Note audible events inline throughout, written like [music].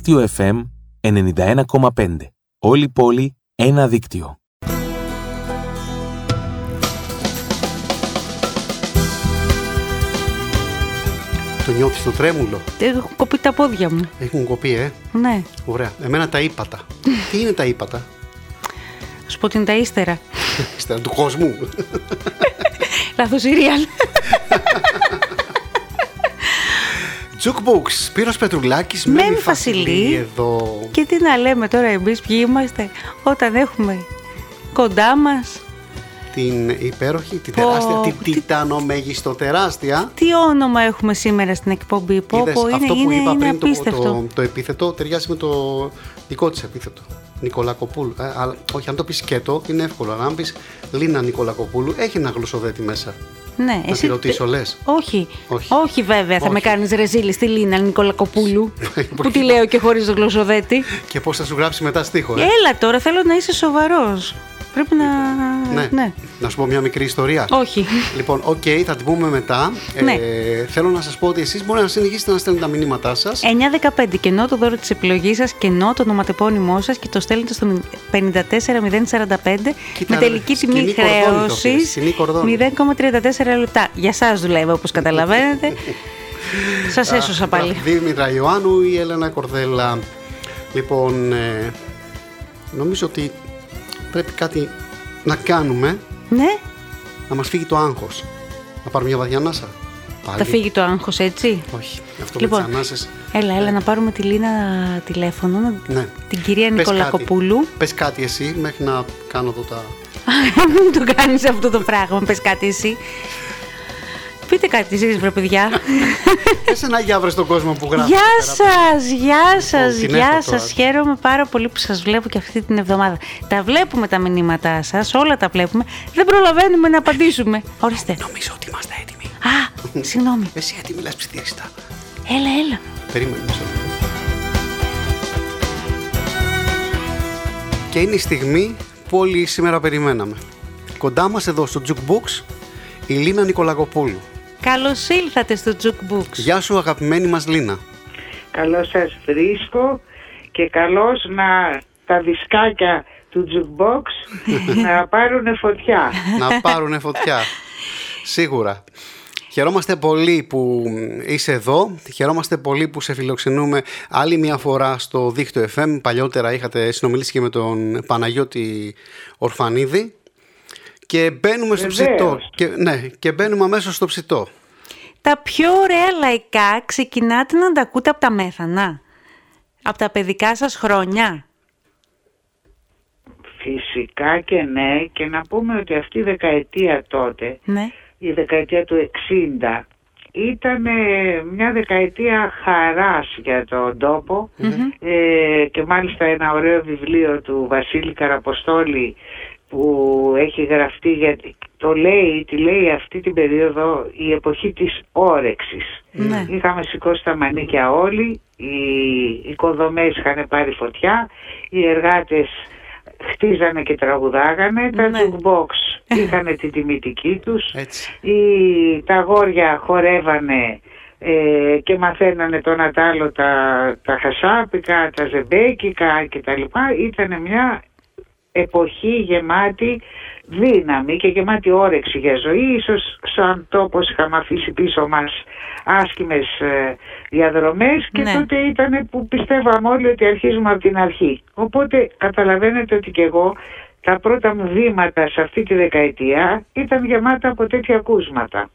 Δίκτυο FM 91,5. Όλη η πόλη, ένα δίκτυο. Το νιώθεις το τρέμουλο; Έχω κοπεί τα πόδια μου. Έχουν κοπεί, ε; Ναι. Ωραία. Εμένα τα ύπατα. [laughs] Τι είναι τα ύπατα; Θα σου πω ότι είναι τα ύστερα. [laughs] Ύστερα του κόσμου. Λάθος σύριαλ. [laughs] Jukebox. Σπύρος Πετρουλάκης. Μέμη Μένει Φασιλή. Εδώ. Και τι να λέμε τώρα εμείς ποιοι είμαστε όταν έχουμε κοντά μας Την υπέροχη, την Πω, τεράστια, την τι- τιτανομέγιστο τεράστια. τι όνομα έχουμε σήμερα στην εκπομπή. Πω, Είδες, πω, είναι, αυτό που είναι, είπα είναι πριν, το, απίστευτο. το, το επίθετο ταιριάζει με το δικό της επίθετο. Νικολακοπούλου. Ε, αλλά, όχι, αν το πεις σκέτο είναι εύκολο. Αλλά αν πεις Λίνα Νικολακοπούλου, έχει ένα γλωσσοδέτη μέσα. Ναι, Να τη ρωτήσω, λες; Όχι. Όχι. Όχι, βέβαια. Θα Όχι. με κάνεις ρεζίλι στη Λίνα Νικολακοπούλου. [laughs] που Μπορεί. τη λέω και χωρίς το γλωσσοδέτη. Και πώς θα σου γράψει μετά στίχο, ε; Έλα τώρα, θέλω να είσαι σοβαρός. Πρέπει να... ναι. ναι. Να σου πω μια μικρή ιστορία. Όχι. Λοιπόν, οκ, θα την πούμε μετά. Ναι. Ε, θέλω να σας πω ότι εσείς μπορεί να συνεχίσετε να στέλνετε τα μηνύματά σας. 9-15 κενό το δώρο της επιλογής σας, κενό το ονοματεπώνυμό σας και το στέλνετε στο 54045 με τελική σκηνή τιμή κορδόνι το χρέωσης θέλεις, σκηνή κορδόνι. 0,34 λεπτά. Για σας δουλεύω όπως καταλαβαίνετε. [laughs] σας έσωσα πάλι. Δήμητρα Ιωάννου ή Έλενα Κορδέλα. Λοιπόν, ε, νομίζω ότι πρέπει κάτι να κάνουμε Ναι, να μας φύγει το άγχος. Να πάρουμε μια βαθιά ανάσα. Πάλι. θα φύγει το άγχος έτσι; Όχι, αυτό Λοιπόν. με τις ανάσες. Έλα, έλα να πάρουμε τη Λίνα τηλέφωνο, να- Ναι. την κυρία Πες Νικολακοπούλου. κάτι. Πες κάτι εσύ μέχρι να κάνω εδώ τα... [laughs] Μην το κάνεις αυτό το πράγμα, πες κάτι εσύ. Πείτε κάτι εσείς βρε παιδιά. Πες ένα γεια βρε στον κόσμο που γράφει. Γεια εκεί πέρα. σας, γεια σας, την γεια έχω σας. τώρα. Χαίρομαι πάρα πολύ που σας βλέπω και αυτή την εβδομάδα. Τα βλέπουμε τα μηνύματά σας, όλα τα βλέπουμε. Δεν προλαβαίνουμε να απαντήσουμε. Ορίστε. Νομίζω ότι είμαστε έτοιμοι. Α, συγγνώμη. [laughs] Εσύ έτοιμη λες ψιθύριστα. Έλα, έλα. Περίμενε μισό λεπτό. Και είναι η στιγμή που όλοι σήμερα περιμέναμε. Κοντά μας εδώ στο Jukebox η Λίνα Νικολακοπούλου. Καλώς ήλθατε στο Jukebox. Γεια σου αγαπημένη μας Λίνα. Καλώς σας βρίσκω και καλώς να τα δισκάκια του jukebox [laughs] να πάρουν φωτιά. να πάρουν φωτιά. Σίγουρα. Χαιρόμαστε πολύ που είσαι εδώ. Χαιρόμαστε πολύ που σε φιλοξενούμε άλλη μια φορά στο δίκτυο FM. Παλιότερα είχατε συνομιλήσει και με τον Παναγιώτη Ορφανίδη. Και μπαίνουμε στο Βεβαίως. ψητό. Και, ναι, και μπαίνουμε αμέσως στο ψητό. Τα πιο ωραία λαϊκά ξεκινάτε να τα ακούτε από τα μέθανα. Από τα παιδικά σας χρόνια. Φυσικά και ναι και να πούμε ότι αυτή η δεκαετία τότε, Ναι. η δεκαετία του 60, ήταν ε, μια δεκαετία χαράς για τον τοπο ε, και μάλιστα ένα ωραίο βιβλίο του Βασίλη Καραποστόλη που έχει γραφτεί γιατί το λέει, τη λέει αυτή την περίοδο η εποχή της όρεξης. Ναι. Είχαμε σηκώσει τα μανίκια όλοι, οι οικοδομές είχαν πάρει φωτιά, οι εργάτες χτίζανε και τραγουδάγανε, τα Ναι. jukebox [laughs] είχαν την τιμητική τους, Έτσι. οι, τα αγόρια χορεύανε ε, και μαθαίνανε το Νατάλο τα, τα χασάπικα, τα ζεμπέκικα κτλ. Ήταν μια εποχή γεμάτη δύναμη και γεμάτη όρεξη για ζωή. Ίσως σαν τόπος είχαμε αφήσει πίσω μας άσχημες ε, διαδρομές και Ναι. τότε ήταν που πιστεύαμε όλοι ότι αρχίζουμε από την αρχή. Οπότε καταλαβαίνετε ότι και εγώ τα πρώτα μου βήματα σε αυτή τη δεκαετία ήταν γεμάτα από τέτοια ακούσματα.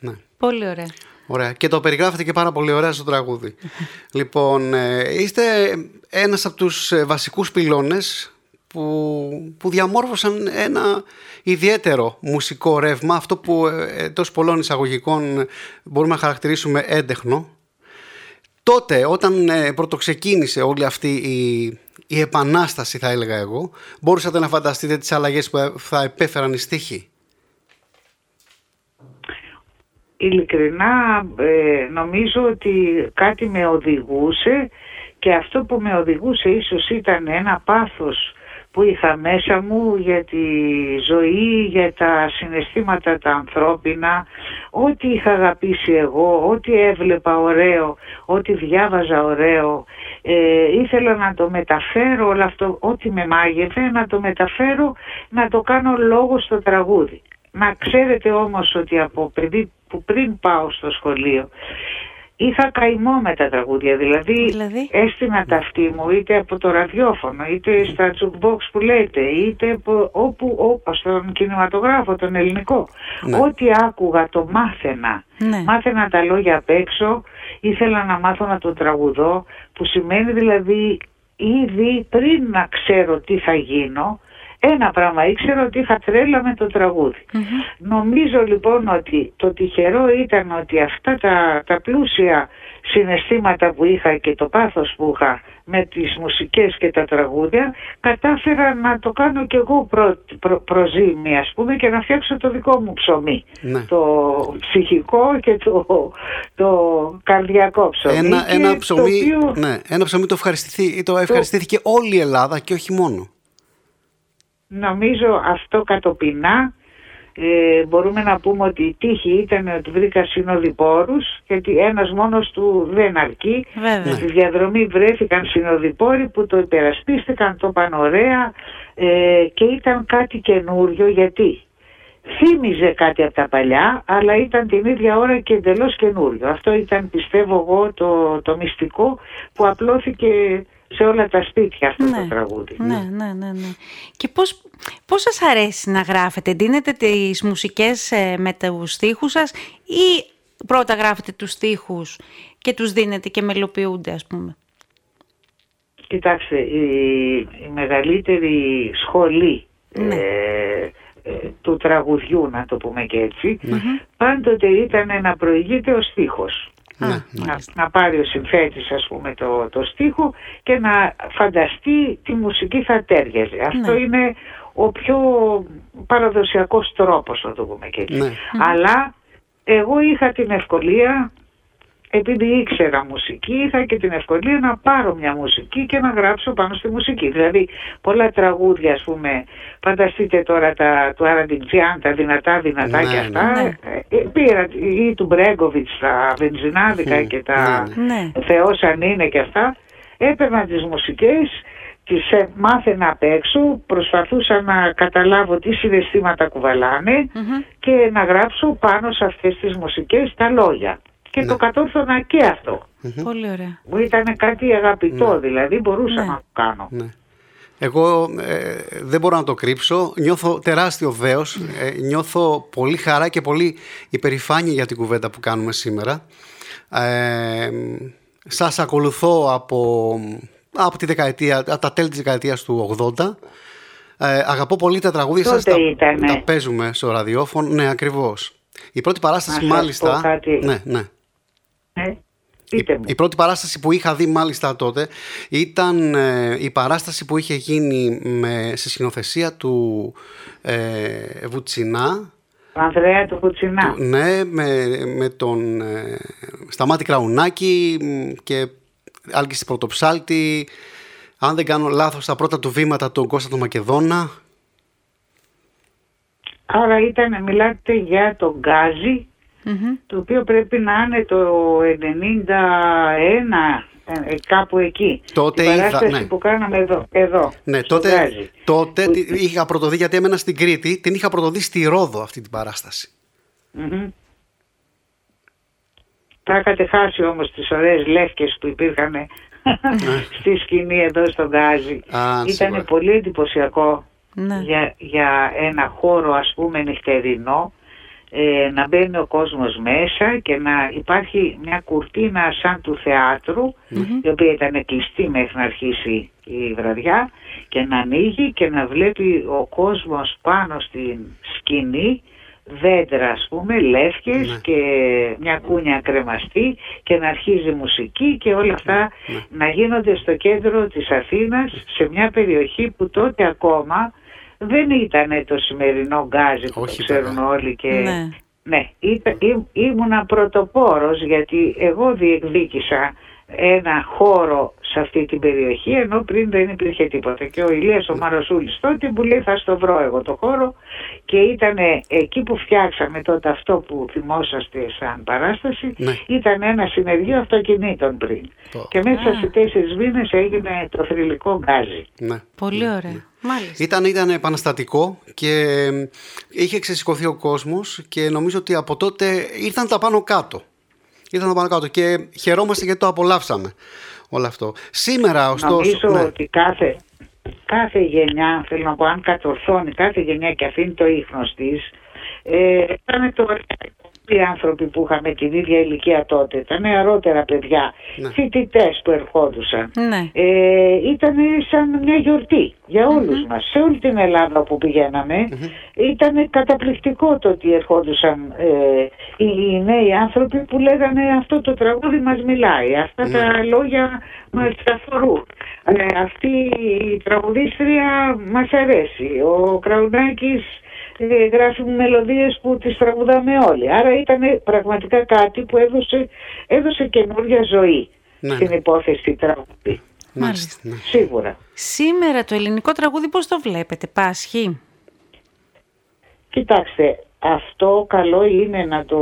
Ναι. Πολύ ωραία. Ωραία. Και το περιγράφετε και πάρα πολύ ωραία στο τραγούδι. [laughs] λοιπόν, ε, είστε ένας από τους ε, βασικούς πυλώνες που, που διαμόρφωσαν ένα ιδιαίτερο μουσικό ρεύμα, αυτό που ε, εντός πολλών εισαγωγικών μπορούμε να χαρακτηρίσουμε έντεχνο. Τότε, όταν ε, πρωτοξεκίνησε όλη αυτή η, η επανάσταση, θα έλεγα εγώ, μπορούσατε να φανταστείτε τις αλλαγές που ε, θα επέφεραν οι στίχοι; Ειλικρινά ε, νομίζω ότι κάτι με οδηγούσε και αυτό που με οδηγούσε ίσως ήταν ένα πάθος που είχα μέσα μου για τη ζωή, για τα συναισθήματα τα ανθρώπινα, ό,τι είχα αγαπήσει εγώ, ό,τι έβλεπα ωραίο, ό,τι διάβαζα ωραίο ε, ήθελα να το μεταφέρω όλο αυτό, ό,τι με μάγευε, να το μεταφέρω, να το κάνω λόγο στο τραγούδι. Να ξέρετε όμως ότι από παιδί που πριν πάω στο σχολείο είχα καημό με τα τραγούδια, δηλαδή, Δηλαδή; έστεινα τα αυτή μου είτε από το ραδιόφωνο, είτε στα jukebox που λέτε, είτε από όπου, όπου στον κινηματογράφο, τον ελληνικό. Ναι. Ό,τι άκουγα το μάθαινα. Ναι. Μάθαινα τα λόγια απ' έξω, ήθελα να μάθω να το τραγουδώ, που σημαίνει δηλαδή ήδη πριν να ξέρω τι θα γίνω, ένα πράγμα ήξερα ότι είχα τρέλα με το τραγουδι Νομίζω λοιπόν ότι το τυχερό ήταν ότι αυτά τα, τα πλούσια συναισθήματα που είχα και το πάθος που είχα με τις μουσικές και τα τραγούδια κατάφερα να το κάνω κι εγώ προ, προ, προζήμη ας πούμε και να φτιάξω το δικό μου ψωμί Ναι. το ψυχικό και το, το καρδιακό ψωμί Ένα, και ένα, το ψωμί, οποίο- ναι, ένα ψωμί το, ευχαριστηθεί, το ευχαριστήθηκε όλη η Ελλάδα και όχι μόνο. Νομίζω αυτό κατοπινά ε, μπορούμε να πούμε ότι η τύχη ήταν ότι βρήκα συνοδοιπόρους γιατί ένας μόνος του δεν αρκεί. Βέβαια. Στη διαδρομή βρέθηκαν συνοδοιπόροι που το υπερασπίστηκαν, το είπαν ωραία ε, και ήταν κάτι καινούριο γιατί θύμιζε κάτι από τα παλιά αλλά ήταν την ίδια ώρα και εντελώς καινούριο. Αυτό ήταν πιστεύω εγώ το, το μυστικό που απλώθηκε σε όλα τα σπίτια αυτό το τραγούδι. Ναι, ναι, ναι, ναι. Και πώς, πώς σας αρέσει να γράφετε, δίνετε τις μουσικές ε, με τους στίχους σας ή πρώτα γράφετε τους στίχους και τους δίνετε και μελοποιούνται ας πούμε; Κοιτάξτε, η, η μεγαλύτερη σχολή Ναι. ε, ε, του τραγουδιού, να το πούμε και έτσι, πάντοτε ήταν να προηγείται ο στίχος. Ναι, Να, να πάρει ο συνθέτης ας πούμε το, το στίχο και να φανταστεί τι μουσική θα τέριαζε. Αυτό Ναι. είναι ο πιο παραδοσιακός τρόπος να το πούμε και έτσι. Ναι. Αλλά εγώ είχα την ευκολία επειδή ήξερα μουσική, είχα και την ευκολία να πάρω μια μουσική και να γράψω πάνω στη μουσική. Δηλαδή, πολλά τραγούδια, ας πούμε, φανταστείτε τώρα τα του Αραντιντζιάν, τα δυνατά δυνατά Ναι, και ναι. αυτά. Ναι. Ε, ε, πήρα ή του Μπρέγκοβιτς, τα βενζινάδικα και τα Ναι, ναι. Θεός αν είναι και αυτά. Έπαιρνα τις μουσικές, τις ε, μάθαινα απ' έξω, προσπαθούσα να καταλάβω τι συναισθήματα κουβαλάνε και να γράψω πάνω σε αυτές τις μουσικές τα λόγια. Και το κατόρθωνα και αυτό. Πολύ ωραία. Μου ήταν κάτι αγαπητό, δηλαδή μπορούσα Ναι. να το κάνω. Ναι. Εγώ ε, δεν μπορώ να το κρύψω. Νιώθω τεράστιο δέος. Ε, νιώθω πολύ χαρά και πολύ υπερηφάνεια για την κουβέντα που κάνουμε σήμερα. Ε, σας ακολουθώ από, από τη δεκαετία, από τα τέλη της δεκαετίας του 80. Ε, αγαπώ πολύ τα τραγούδια σας. Τότε Τα, ήτανε. τα παίζουμε στο ραδιόφωνο. Ναι, ακριβώς. Η πρώτη παράσταση Να σας μάλιστα... πω κάτι. Ναι, ναι. Ε, πείτε μου. Η πρώτη παράσταση που είχα δει μάλιστα τότε ήταν ε, η παράσταση που είχε γίνει με, σε σκηνοθεσία του ε, Βουτσινά Ο Ανδρέα του Κουτσινά. ναι, με, με τον ε, Σταμάτη Κραουνάκη μ, και Άλκηση Πρωτοψάλτη αν δεν κάνω λάθος τα πρώτα του βήματα τον Κώστα τον Μακεδόνα Άρα ήταν, μιλάτε για τον Γκάζι, Μμμ. το οποίο πρέπει να είναι το 91, ε, κάπου εκεί. Τότε η είδα, παράσταση ναι. που κάναμε εδώ, εδώ ναι, στο τότε, Γκάζι. τότε τη- είχα πρωτοδεί γιατί έμενα στην Κρήτη την είχα πρωτοδεί στη Ρόδο αυτή την παράσταση Μμμ. Τα είχατε χάσει όμως τις ωραίες λεύκες που υπήρχαν [laughs] στη σκηνή εδώ στον Γκάζι. Ναι. Α, σίγουρα. Ήταν πολύ εντυπωσιακό Ναι. για, για ένα χώρο ας πούμε νυχτερινό ε, να μπαίνει ο κόσμος μέσα και να υπάρχει μια κουρτίνα σαν του θεάτρου η οποία ήταν κλειστή μέχρι να αρχίσει η βραδιά και να ανοίγει και να βλέπει ο κόσμος πάνω στην σκηνή δέντρα ας πούμε, λεύκες Ναι. και μια κούνια κρεμαστή και να αρχίζει μουσική και όλα αυτά να γίνονται στο κέντρο της Αθήνας σε μια περιοχή που τότε ακόμα δεν ήταν το σημερινό γκάζι που Όχι, το ξέρουν βέβαια. όλοι και Ναι. ναι, ήτα- ή- ήμουνα πρωτοπόρος γιατί εγώ διεκδίκησα ένα χώρο σε αυτή την περιοχή ενώ πριν δεν υπήρχε τίποτα και ο Ηλίας ο Μαροσούλης τότε μου λέει θα στο βρω εγώ το χώρο και ήταν εκεί που φτιάξαμε τότε αυτό που θυμόσαστε σαν παράσταση Ναι. ήταν ένα συνεργείο αυτοκινήτων πριν Το- και μέσα Α. σε τέσσερις μήνες έγινε το θρηλυκό γκάζι Ναι. Πολύ ωραία. Μάλιστα. Ήταν, ήταν επαναστατικό και είχε ξεσηκωθεί ο κόσμος και νομίζω ότι από τότε ήρθαν τα πάνω κάτω. Ήρθαν τα πάνω κάτω και χαιρόμαστε γιατί το απολαύσαμε όλο αυτό. Σήμερα ωστόσο... Νομίζω ναι. ότι κάθε, κάθε γενιά, θέλω να πω, αν κατορθώνει κάθε γενιά και αφήνει το ίχνος της, ε, ήταν το οι άνθρωποι που είχαμε την ίδια ηλικία τότε, τα νεαρότερα παιδιά, Ναι. φοιτητές που ερχόντουσαν. Ναι. Ε, ήταν σαν μια γιορτή για όλους μας. Σε όλη την Ελλάδα που πηγαίναμε ήταν καταπληκτικό το ότι ερχόντουσαν ε, οι, οι νέοι άνθρωποι που λέγανε αυτό το τραγούδι μας μιλάει, αυτά τα λόγια μας αφορούν. Ε, αυτή η τραγουδίστρια μας αρέσει. Ο Κραουνάκης ε, γράφει μελωδίες που τις τραγουδάμε όλοι. Άρα ήταν πραγματικά κάτι που έδωσε, έδωσε καινούργια ζωή Ναι, στην ναι. υπόθεση τραγούδι. Μάλιστα, ναι. Σίγουρα. Σήμερα το ελληνικό τραγούδι πώς το βλέπετε, πάσχει; Κοιτάξτε, αυτό καλό είναι να το,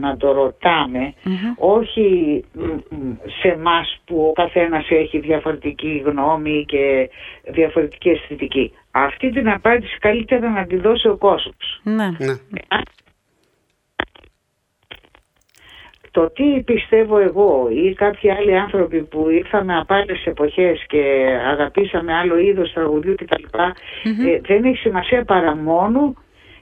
να το ρωτάμε, όχι μ, μ, σε εμάς που ο καθένας έχει διαφορετική γνώμη και διαφορετική αισθητική. Αυτή την απάντηση καλύτερα να τη δώσει ο κόσμος. Ναι. Ναι. Το τι πιστεύω εγώ ή κάποιοι άλλοι άνθρωποι που ήρθαμε από άλλες εποχές και αγαπήσαμε άλλο είδος τραγουδιού κτλ. Ε, δεν έχει σημασία παρά μόνο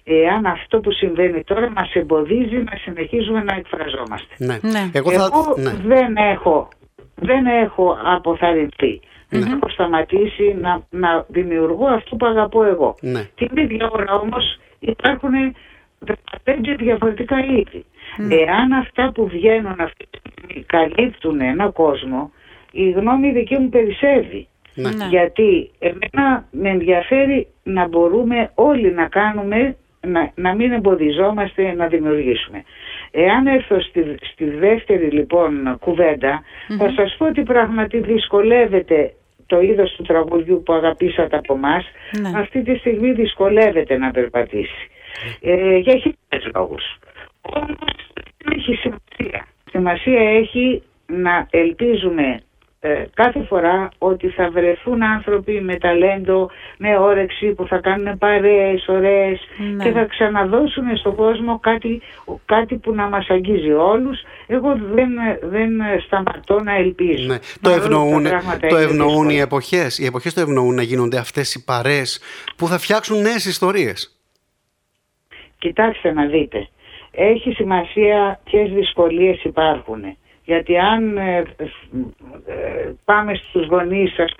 εάν αυτό που συμβαίνει τώρα μας εμποδίζει να συνεχίζουμε να εκφραζόμαστε. Ναι. Ναι. Εγώ θα... Εγώ ναι. δεν έχω, δεν έχω αποθαρρυνθεί. Δεν έχω σταματήσει να, να δημιουργώ αυτό που αγαπώ εγώ. Ναι. Την ίδια ώρα όμως υπάρχουν 15 διαφορετικά είδη. Εάν αυτά που βγαίνουν αυτή τη στιγμή καλύπτουν ένα κόσμο, η γνώμη δική μου περισσεύει. Ναι. Ναι. Γιατί εμένα με ενδιαφέρει να μπορούμε όλοι να κάνουμε, να, να μην εμποδιζόμαστε να δημιουργήσουμε. Εάν έρθω στη, στη δεύτερη λοιπόν κουβέντα, θα σας πω ότι πράγματι δυσκολεύεται το είδος του τραγουδιού που αγαπήσατε από εμάς, Ναι. αυτή τη στιγμή δυσκολεύεται να περπατήσει. Ε, για χιλιάδες λόγους. Όμως δεν έχει σημασία. Σημασία έχει να ελπίζουμε ε, κάθε φορά ότι θα βρεθούν άνθρωποι με ταλέντο, με όρεξη που θα κάνουν παρέες ωραίες Ναι. και θα ξαναδώσουν στον κόσμο κάτι, κάτι που να μας αγγίζει όλους. Εγώ δεν, δεν σταματώ να ελπίζω. Ναι. Το Παρόλο που τα ευνοούν, πράγματα το είναι ευνοούν οι δύσκολα. εποχές. Οι εποχές το ευνοούν να γίνονται αυτές οι παρέες που θα φτιάξουν νέες ιστορίες. Κοιτάξτε να δείτε. Έχει σημασία ποιες δυσκολίες υπάρχουν. Γιατί αν ε, ε, πάμε στους γονείς σας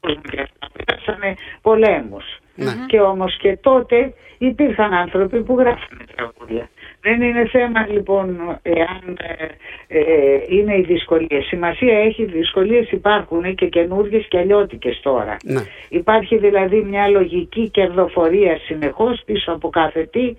και αυτά, πέρασανε πολέμους. Ναι. Και όμως και τότε υπήρχαν άνθρωποι που γράφανε τραγούδια. Δεν είναι θέμα λοιπόν εάν ε, ε, είναι οι δυσκολίες. Σημασία έχει, οι δυσκολίες υπάρχουν και καινούργιες και αλλιώτικες τώρα. Ναι. Υπάρχει δηλαδή μια λογική κερδοφορία συνεχώς πίσω από κάθε τι.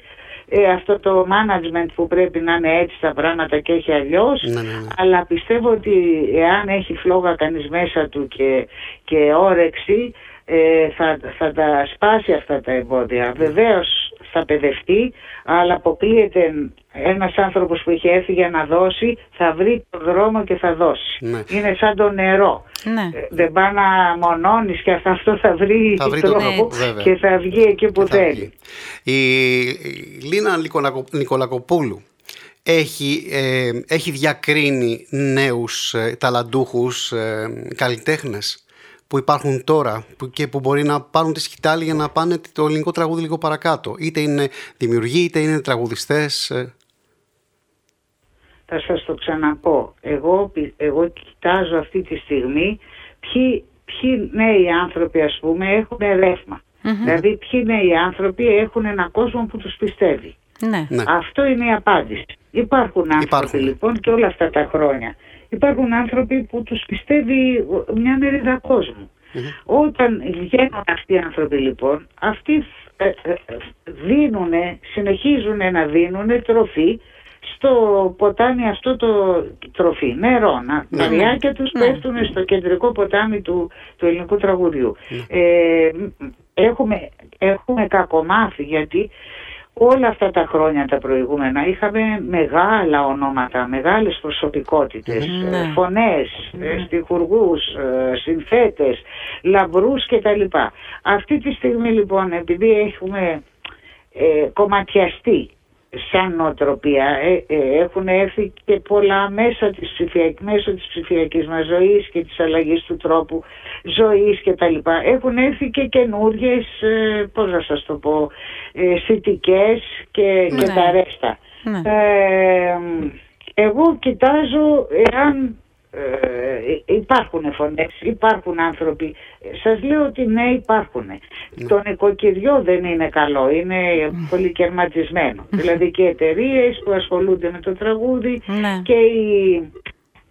Ε, αυτό το management που πρέπει να είναι έτσι τα πράγματα και έχει αλλιώς. Ναι, ναι, ναι. Αλλά πιστεύω ότι εάν έχει φλόγα κανείς μέσα του και, και όρεξη ε, θα, θα τα σπάσει αυτά τα εμπόδια. Βεβαίως θα παιδευτεί, αλλά αποκλείεται ένας άνθρωπος που είχε έρθει για να δώσει, θα βρει τον δρόμο και θα δώσει. Ναι. Είναι σαν το νερό. Ναι. Ε, Δεν πάει να μονώνεις και αυτό, αυτό θα βρει, Θα βρει τον τρόπο τρόπο, βέβαια. και θα βγει εκεί που Και θα θέλει. βγει. Η, η Λίνα Νικολακο- Νικολακοπούλου έχει, ε, έχει διακρίνει νέους ε, ταλαντούχους ε, καλλιτέχνες; Που υπάρχουν τώρα που, και που μπορεί να πάρουν τη σκητάλη για να πάνε το ελληνικό τραγούδι λίγο παρακάτω. Είτε είναι δημιουργοί, είτε είναι τραγουδιστές. ε. Θα σας το ξαναπώ. Εγώ, πι- εγώ κοιτάζω αυτή τη στιγμή ποιοι, ποιοι νέοι άνθρωποι ας πούμε έχουν ρεύμα. Δηλαδή ποιοι νέοι άνθρωποι έχουν έναν κόσμο που τους πιστεύει. Ναι. Ναι. Αυτό είναι η απάντηση. Υπάρχουν άνθρωποι Υπάρχουν. λοιπόν και όλα αυτά τα χρόνια. Υπάρχουν άνθρωποι που τους πιστεύει μια μερίδα κόσμου. Όταν βγαίνουν αυτοί οι άνθρωποι λοιπόν, αυτοί ε, ε, δίνουν, συνεχίζουν να δίνουν τροφή στο ποτάμι αυτό το τροφή, νερό. Να, Ναι. Τα ριάκια τους Ναι. πέφτουν στο κεντρικό ποτάμι του, του ελληνικού τραγουδιού. Ναι. Ε, έχουμε, έχουμε κακομάθει γιατί όλα αυτά τα χρόνια τα προηγούμενα είχαμε μεγάλα ονόματα, μεγάλες προσωπικότητες, Ναι. ε, φωνές, ε, στιχουργούς, ε, συνθέτες, λαμπρούς κτλ. Αυτή τη στιγμή λοιπόν επειδή έχουμε ε, κομματιαστεί σαν νοοτροπία ε, ε, έχουν έρθει και πολλά μέσα της ψηφιακής, μέσω της ψηφιακής μας ζωής και της αλλαγής του τρόπου ζωής και τα λοιπά. Έχουν έρθει και καινούργιες, ε, πώς να σας το πω, ε, θητικές και, και Ναι. τα ρέστα. Ναι. Ε, εγώ κοιτάζω εάν ε, υπάρχουν φωνές, υπάρχουν άνθρωποι. Σας λέω ότι ναι υπάρχουν. Το νοικοκυριό δεν είναι καλό, είναι πολυκερματισμένο. δηλαδή και εταιρείες που ασχολούνται με το τραγούδι Ναι. και οι...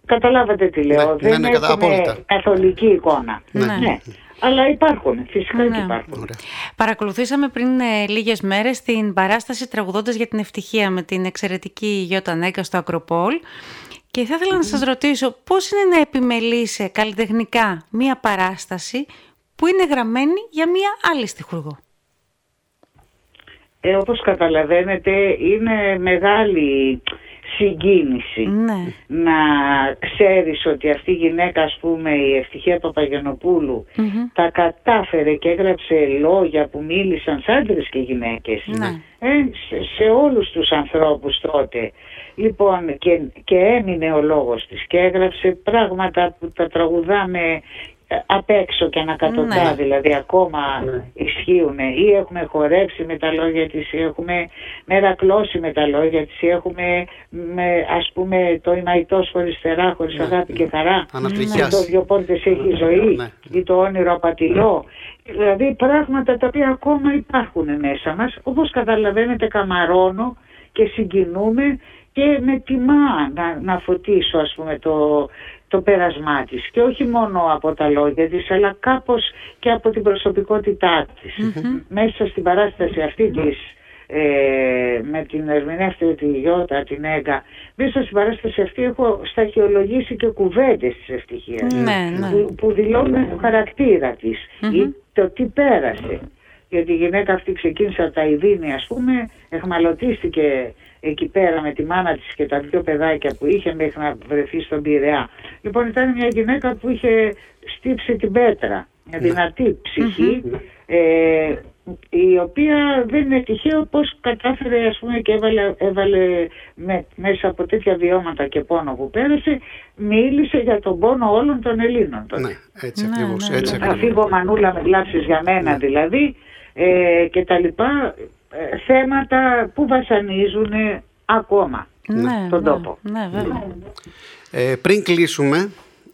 Καταλάβατε τι λέω, Ναι, δεν ναι, ναι, κατά- έχουν απόλυτα. καθολική εικόνα. Ναι. Αλλά υπάρχουν, φυσικά Ναι. και υπάρχουν. Ωραία. Παρακολουθήσαμε πριν ε, λίγες μέρες την παράσταση «Τραγουδώντας για την ευτυχία» με την εξαιρετική Γιώτα Νέκα στο Ακροπόλ και θα ήθελα να σας ρωτήσω πώς είναι να επιμελείσαι καλλιτεχνικά μία παράσταση που είναι γραμμένη για μία άλλη στιχουργό; Ε, όπως καταλαβαίνετε είναι μεγάλη συγκίνηση. Ναι. να ξέρεις ότι αυτή η γυναίκα ας πούμε η Ευτυχία Παπαγιανοπούλου Μμμ. τα κατάφερε και έγραψε λόγια που μίλησαν σε άντρες και γυναίκες Ναι. ε, σε, σε όλους τους ανθρώπους τότε λοιπόν και, και έμεινε ο λόγος της και έγραψε πράγματα που τα τραγουδάμε ε, απ' έξω και ανακατοτά Ναι. δηλαδή ακόμα ισχύουν ή έχουμε χορέψει με τα λόγια της ή έχουμε μερακλώσει με τα λόγια της ή έχουμε με, ας πούμε το ημαϊτός χωρίς θερά, χωρίς Ναι. αγάπη και χαρά Ανατριχιάς. το δυο πόρτες έχει ζωή Ναι. ή το όνειρο απατηλό δηλαδή πράγματα τα οποία ακόμα υπάρχουν μέσα μας όπως καταλαβαίνετε καμαρώνω και συγκινούμε και με τιμά να, να φωτίσω ας πούμε το, το πέρασμά της. Και όχι μόνο από τα λόγια της αλλά κάπως και από την προσωπικότητά της. Μέσα στην παράσταση αυτή της ε, με την ερμηνεύτρια τη Γιώτα, την Έγκα μέσα στην παράσταση αυτή έχω σταχυολογήσει και κουβέντες της ευτυχίας. Ναι, ναι. που, που δηλώνουν το χαρακτήρα της ή το τι πέρασε. Γιατί η γυναίκα αυτή ξεκίνησε από τα Ιδίνη ας πούμε, εχμαλωτίστηκε εκεί πέρα με τη μάνα της και τα δύο παιδάκια που είχε μέχρι να βρεθεί στον Πειραιά. Λοιπόν ήταν μια γυναίκα που είχε στύψει την πέτρα, μια δυνατή ψυχή, ε, η οποία δεν είναι τυχαίο πως κατάφερε ας πούμε και έβαλε, έβαλε με, μέσα από τέτοια βιώματα και πόνο που πέρασε, μίλησε για τον πόνο όλων των Ελλήνων. τότε. Ναι, έτσι Ναι, ακριβώς. ναι, έτσι ναι. Θα ακριβώς. φύγω μανούλα με γλάψεις για μένα δηλαδή ε, και τα λοιπά ε, θέματα που βασανίζουν ακόμα Ναι, τον ναι, τόπο. Ναι, βέβαια. Ε, πριν κλείσουμε,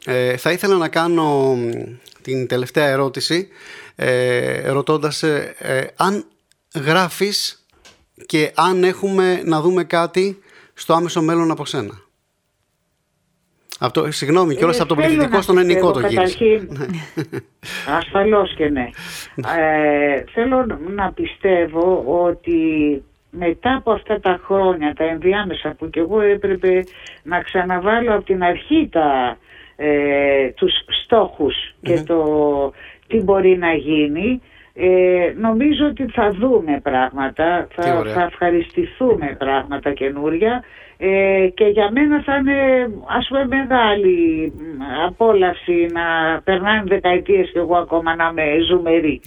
ε, θα ήθελα να κάνω μ, την τελευταία ερώτηση ε, ρωτώντας ε, ε, αν γράφεις και αν έχουμε να δούμε κάτι στο άμεσο μέλλον από σένα. Αυτό, συγγνώμη, κιόλας Ε, από τον θέλω πληθυντικό να στον ελληνικό το πιστεύω, γύρισε. καταρχήν, [laughs] ασφαλώς και ναι. Ε, θέλω να πιστεύω ότι μετά από αυτά τα χρόνια, τα ενδιάμεσα που και εγώ έπρεπε να ξαναβάλω από την αρχή τα, ε, τους στόχους και το τι μπορεί να γίνει, ε, νομίζω ότι θα δούμε πράγματα, Τι θα, ωραία. θα ευχαριστηθούμε πράγματα καινούρια ε, και για μένα θα είναι ας πούμε μεγάλη μ, απόλαυση να περνάνε δεκαετίες και εγώ ακόμα να είμαι ζουμερή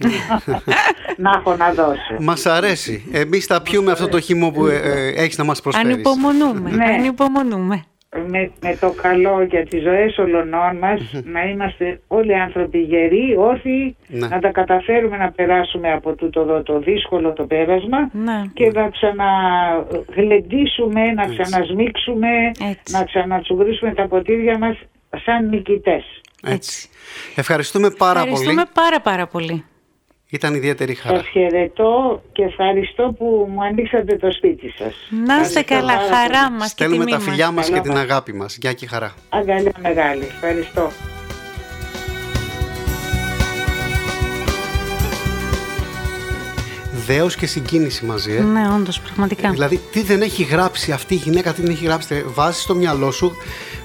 [laughs] να έχω να δώσω. Μας αρέσει. Εμείς θα πιούμε αυτό το χυμό που ε, ε, έχεις να μας προσφέρεις. Ανυπομονούμε, Ναι. ανυπομονούμε. Με, με το καλό για τις ζωές όλων μας να είμαστε όλοι άνθρωποι γεροί, όρθιοι, Ναι. να τα καταφέρουμε να περάσουμε από τούτο εδώ το δύσκολο το πέρασμα Ναι. και να ξαναγλεντήσουμε, να ξανασμίξουμε, Έτσι. να ξανατσουγκρίσουμε τα ποτήρια μας σαν νικητές. Έτσι. Ευχαριστούμε πάρα Ευχαριστούμε πολύ. πάρα πάρα πολύ. Ήταν ιδιαίτερη χαρά. Σας χαιρετώ και ευχαριστώ που μου ανοίξατε το σπίτι σας. Να είστε καλά, πάρα χαρά μας και Στέλνουμε τιμή τα φιλιά μας και Καλά την μας. αγάπη μας. Γεια και χαρά. Αγκαλιά μεγάλη. Ευχαριστώ. δέος και συγκίνηση μαζί. Ε. Ναι, όντως, πραγματικά. Δηλαδή, τι δεν έχει γράψει αυτή η γυναίκα, τι δεν έχει γράψει. Βάζει στο μυαλό σου,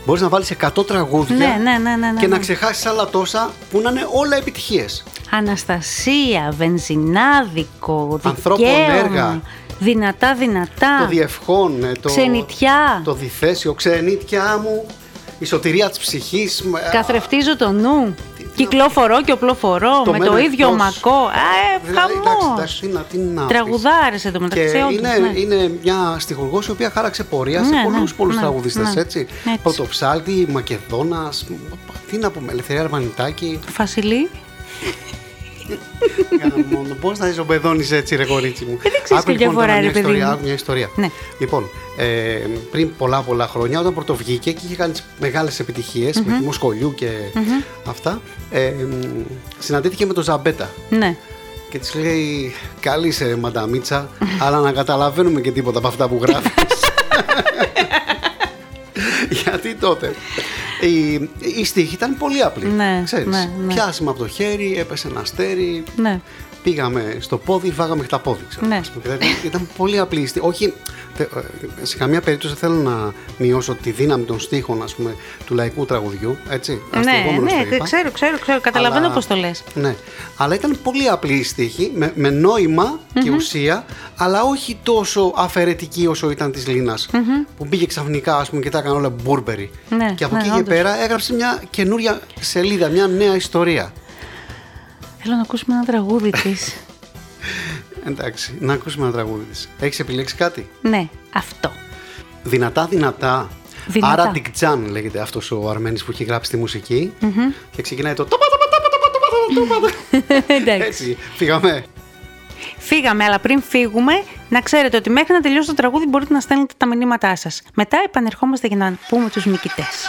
μπορείς να βάλεις 100 τραγούδια Ναι, ναι, ναι, ναι, ναι, και να ναι. ξεχάσεις άλλα τόσα που να είναι όλα επιτυχίες. Αναστασία, βενζινάδικο, Ανθρώπων δικαίωμα, έργα. δυνατά, δυνατά. Το διευχών, ε, το, Ξενιτιά. το διθέσιο, ξενίτια μου, η σωτηρία της ψυχής. Καθρεφτίζω το νου. Κυκλοφορώ και οπλοφορώ Το με το μένω ίδιο εκτός. μακό. Α, ε, Δηλαδή, εντάξει, χαμός. εντάξει, τι να- τι να πεις. Τραγουδάρες εδώ Και μεταξύ όντως, είναι, ναι. είναι μια στιχουργός η οποία χάραξε πορεία σε Ναι, πολλούς, ναι, πολλούς ναι, τραγουδιστές, ναι. έτσι. Έτσι. Πρωτοψάλτη, Μακεδόνας, τι να πούμε, Ελευθερία Αρμανιτάκη. Φασιλή. Μόνο πώς να ισοπεδώνεις έτσι ρε κορίτσι μου. Ε, δεν ξέρεις Άκου, ποια λοιπόν, τώρα διαφορά, ρε μια παιδί ιστορία, μου. άκου μια ιστορία. Ναι. Λοιπόν, ε, πριν πολλά πολλά χρόνια όταν πρωτοβγήκε και είχε κάνει τις μεγάλες επιτυχίες με τη Μοσκολιού και αυτά, ε, μ, συναντήθηκε με τον Ζαμπέτα. Ναι. Και της λέει: Καλή είσαι, Μανταμίτσα, αλλά να καταλαβαίνουμε και τίποτα από αυτά που γράφεις. [laughs] Γιατί τότε; Η, η στίχη ήταν πολύ απλή. Ναι, ξέρεις. ναι, ναι. Πιάσαμε από το χέρι, έπεσε ένα αστέρι. Ναι. Πήγαμε στο πόδι, βάγαμε και τα πόδι. Ξέρω, Ναι. ας πούμε. Δηλαδή, ήταν πολύ απλή η στίχη. Όχι, τε- ε, σε καμία περίπτωση δεν θέλω να μειώσω τη δύναμη των στίχων ας πούμε, του λαϊκού τραγουδιού. Έτσι, Ναι, αστεγόμενος το ναι, είπα. ξέρω, ξέρω, ξέρω. Καταλαβαίνω Αλλά- πώς το λες. Ναι. Αλλά ήταν πολύ απλή η στίχη, με, με νοημα και ουσία, αλλά όχι τόσο αφαιρετική όσο ήταν της λινα Που μπήκε ξαφνικά, ας πούμε, και τα έκανε όλα μπούρμπερι. Ναι, και από ναι, εκεί και όντως. πέρα έγραψε μια καινούρια σελίδα, μια νέα ιστορία. Θέλω να ακούσουμε ένα τραγούδι της. [laughs] Εντάξει, να ακούσουμε ένα τραγούδι της. Έχεις επιλέξει κάτι; ναι, αυτό. Δυνατά, δυνατά. Δυνατά. Άρα Τικτζάν λέγεται αυτός ο Αρμένη που έχει γράψει τη μουσικη Και ξεκινάει το. τόπα, τόπα, τόπα, τόπα, τόπα, τόπα. Εντάξει. Έτσι, φύγαμε. Φύγαμε, αλλά πριν φύγουμε, να ξέρετε ότι μέχρι να τελειώσει το τραγούδι μπορείτε να στέλνετε τα μηνύματά σας. Μετά επανερχόμαστε για να πούμε τους νικητές.